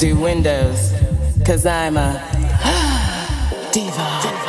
do not windows. Cause I'm a diva.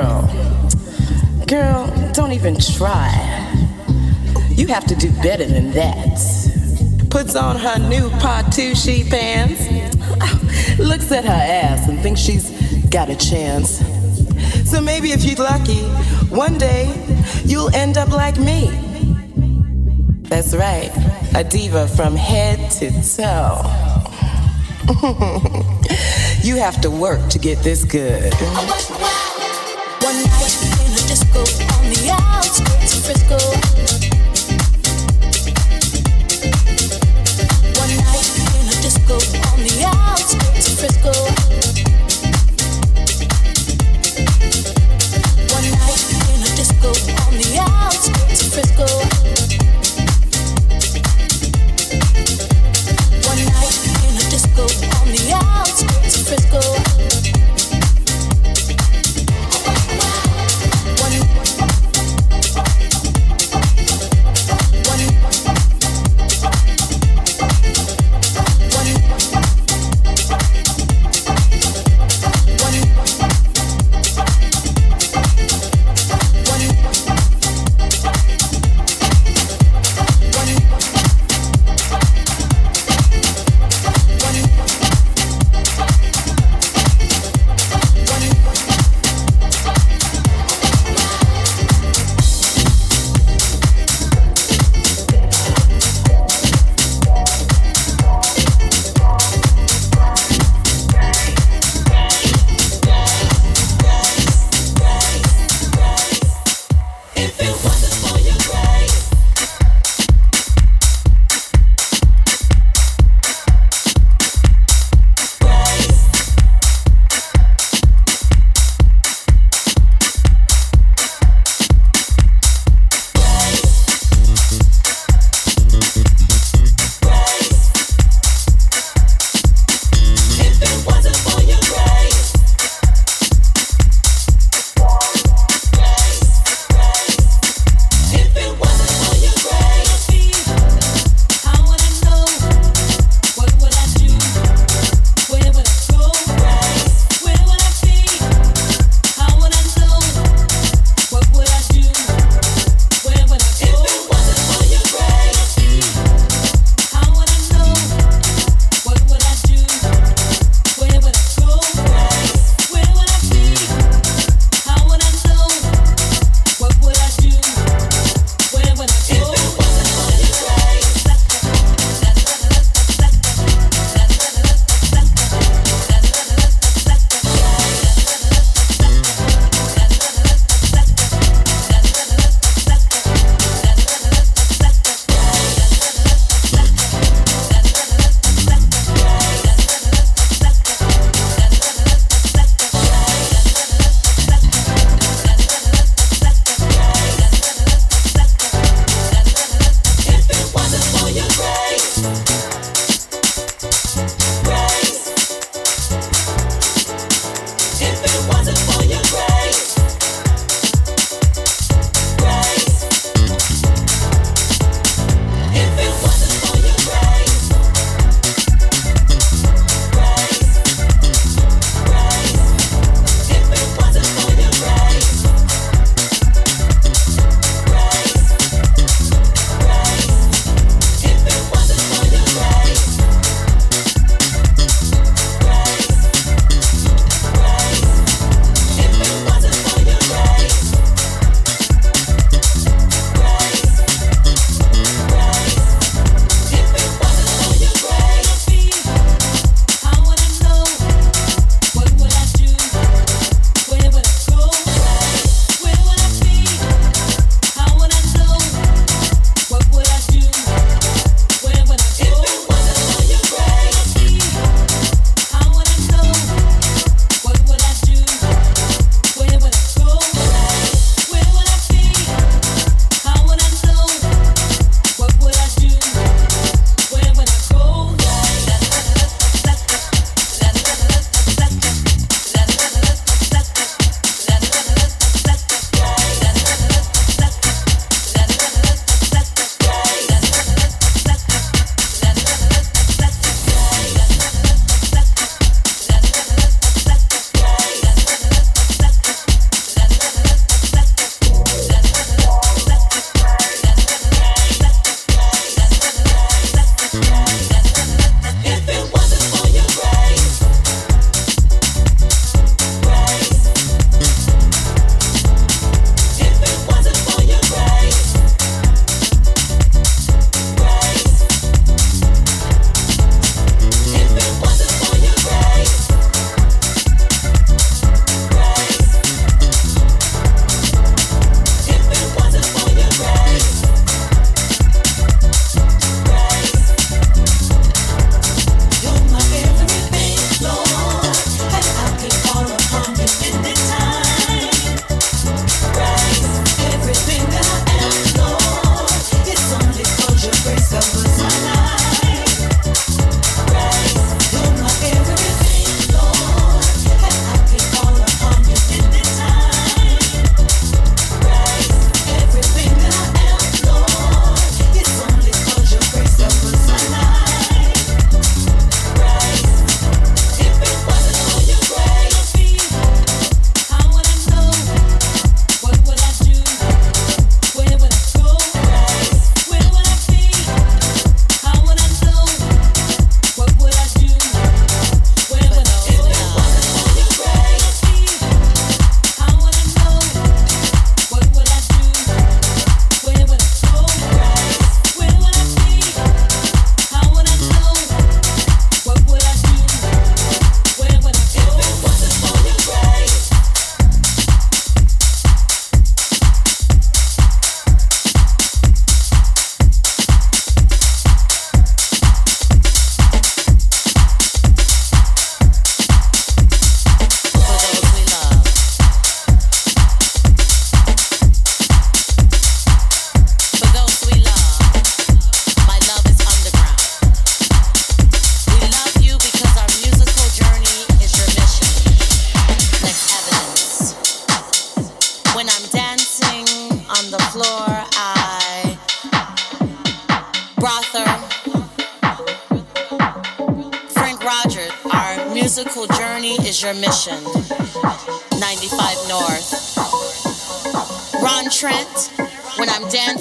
Girl. Girl, don't even try. You have to do better than that. Puts on her new Patucci pants, looks at her ass and thinks she's got a chance. So maybe if you're lucky, one day you'll end up like me. That's right, a diva from head to toe. you have to work to get this good.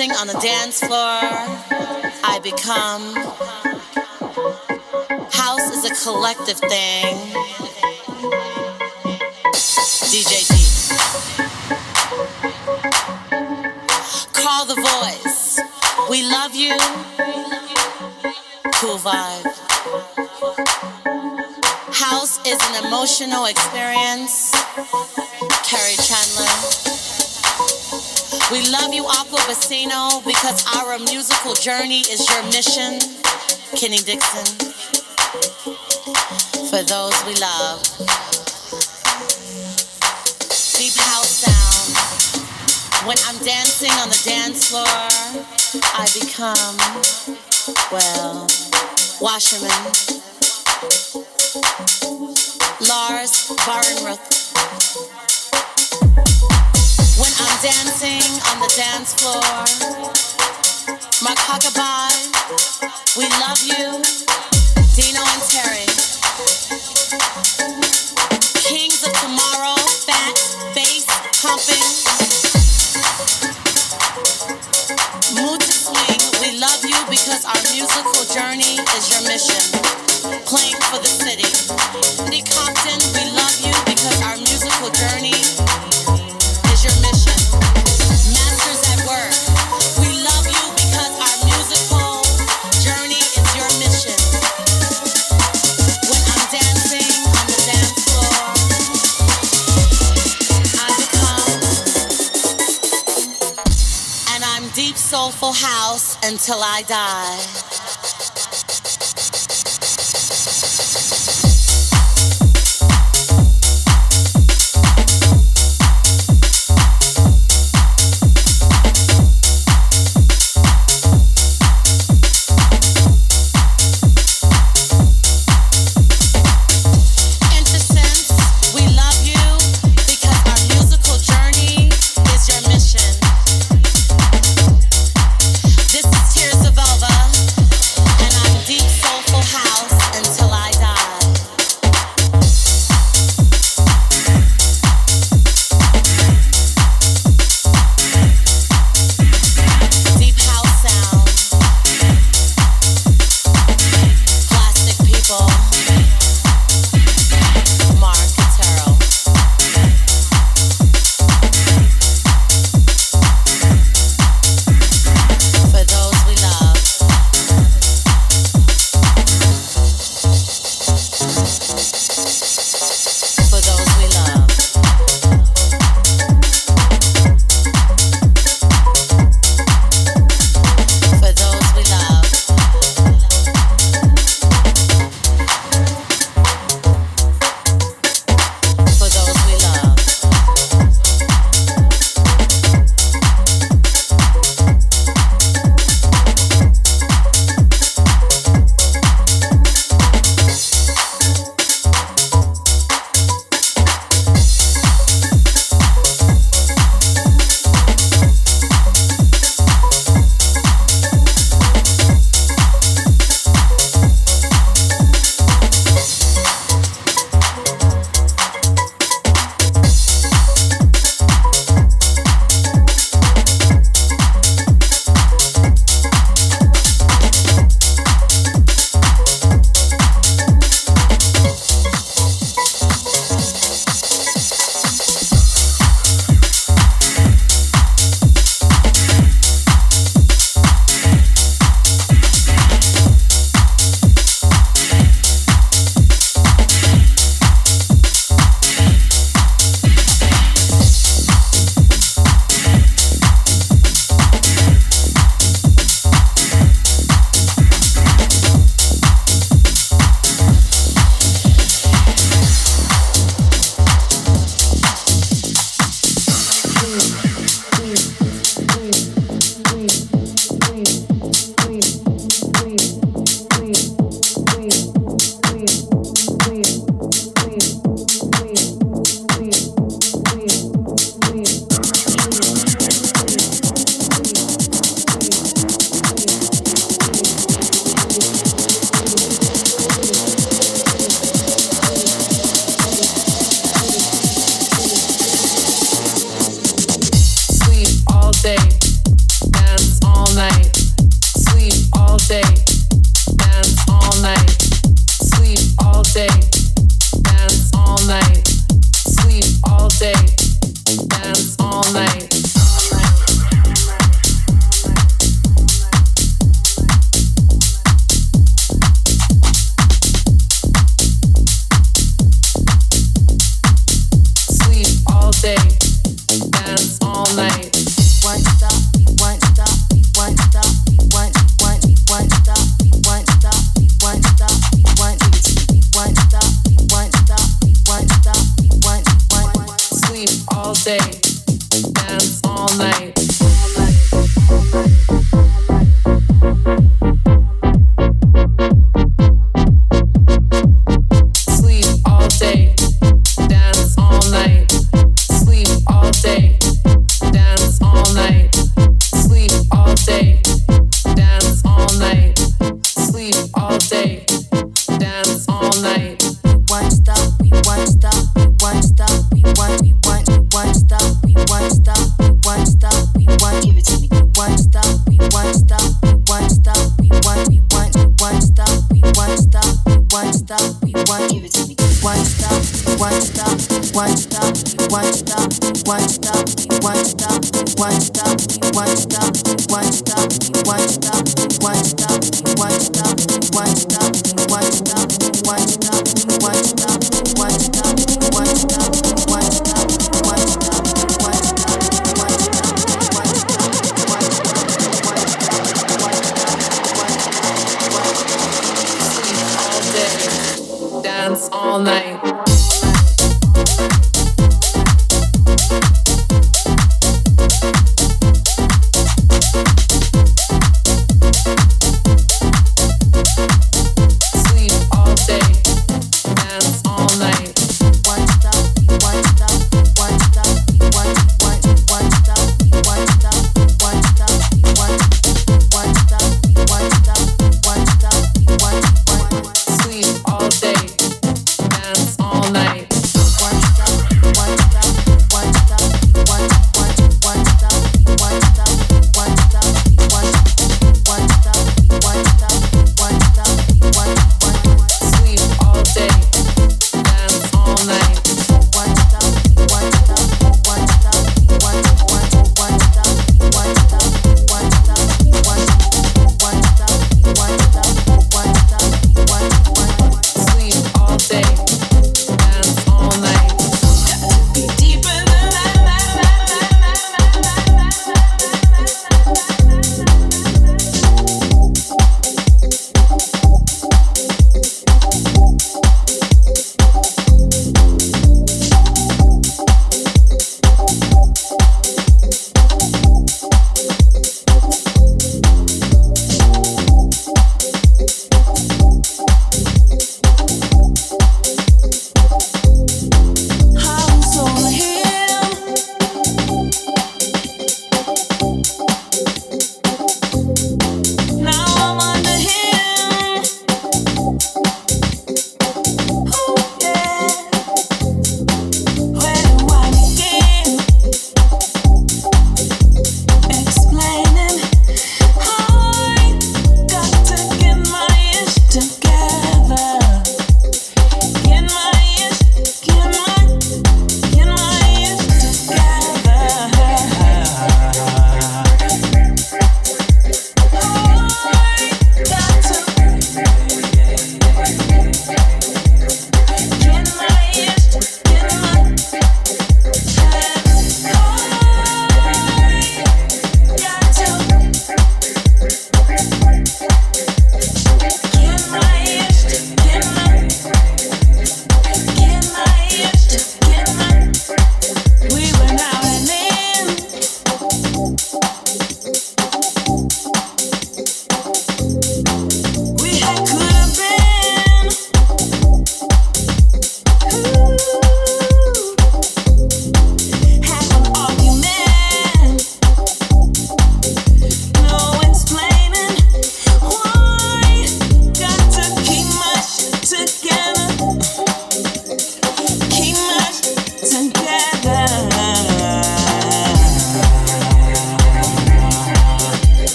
Dancing on the dance floor, I become. House is a collective thing. DJ D. Call the voice. We love you. Cool vibe. House is an emotional experience. Kerri Chandler. We love you, Aqua Bassino, because our musical journey is your mission. Kenny Dixon. For those we love. Deep house sound. When I'm dancing on the dance floor, I become, well, Washerman. Lars Behrenroth. When I'm dancing on the dance floor, Mark Huckabee, we love you, Dino and Terry. Kings of Tomorrow, fat, bass, pumping. Mood II Swing, we love you because our musical journey is your mission playing for the city. Soulful house until I die.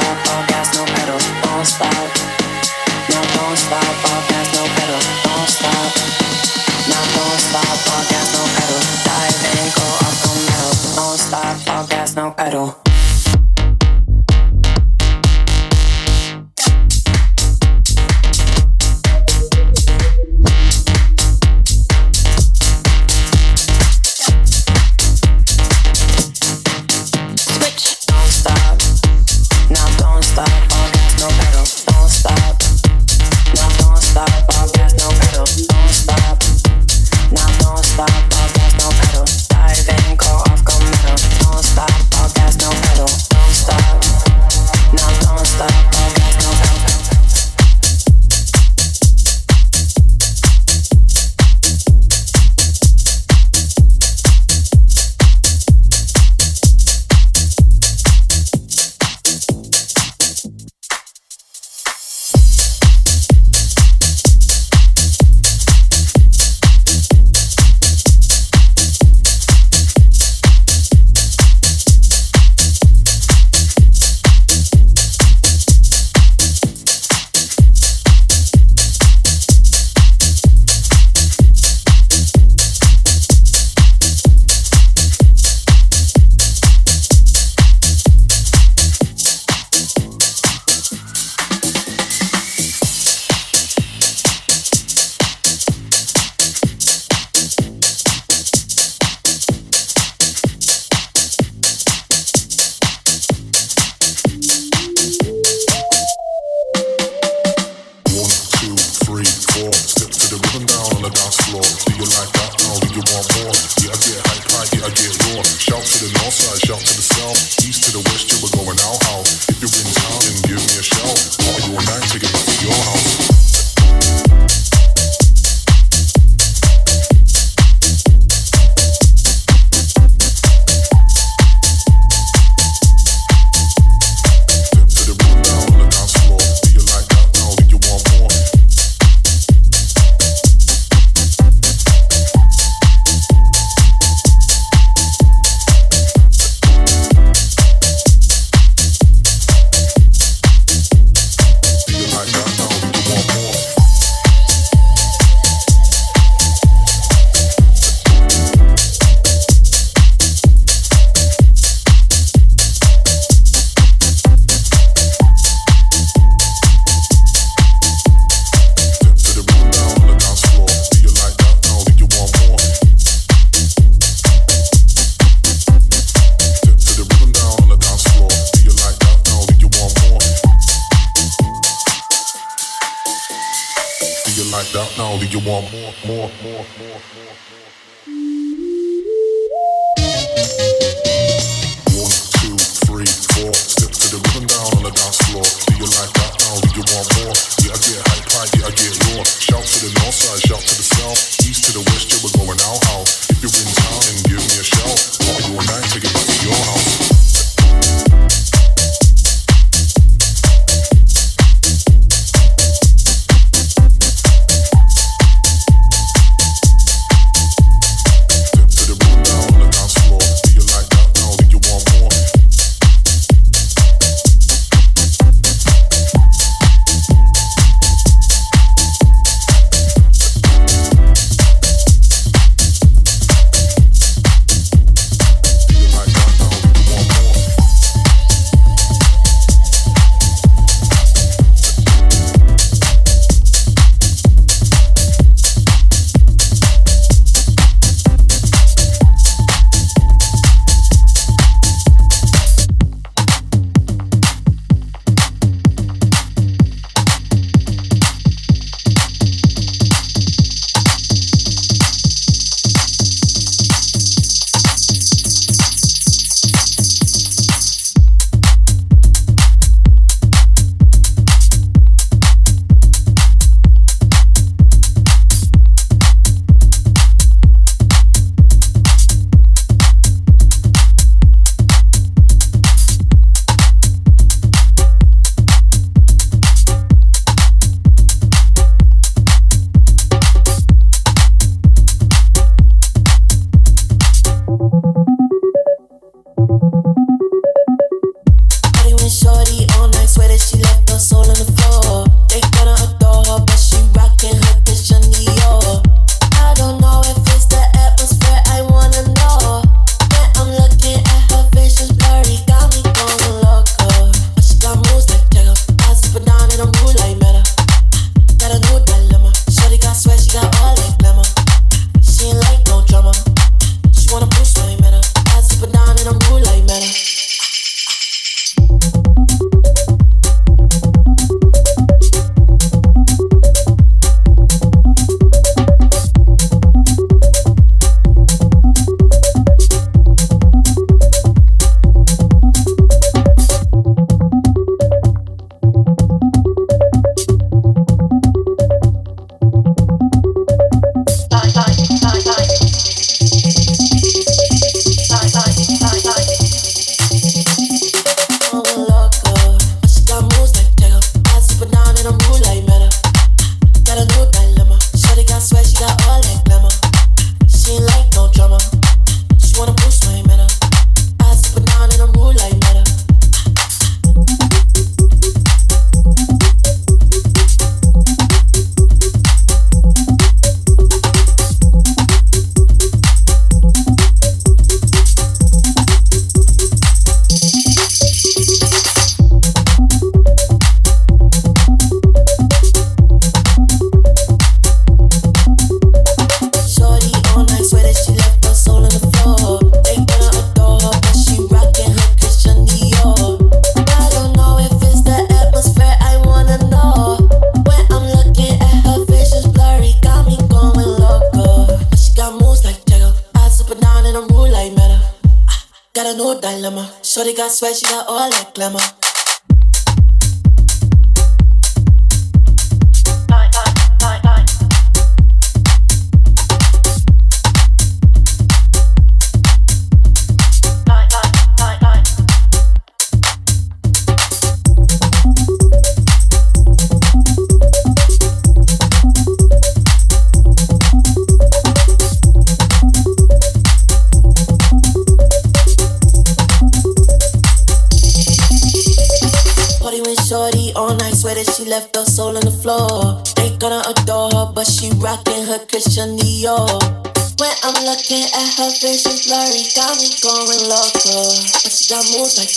fall, gas, no pedal, won't stop. No, don't stop, gas, no pedal, won't stop. No, don't stop, gas, no pedal, dive go the don't stop, gas, no pedal.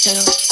Loco.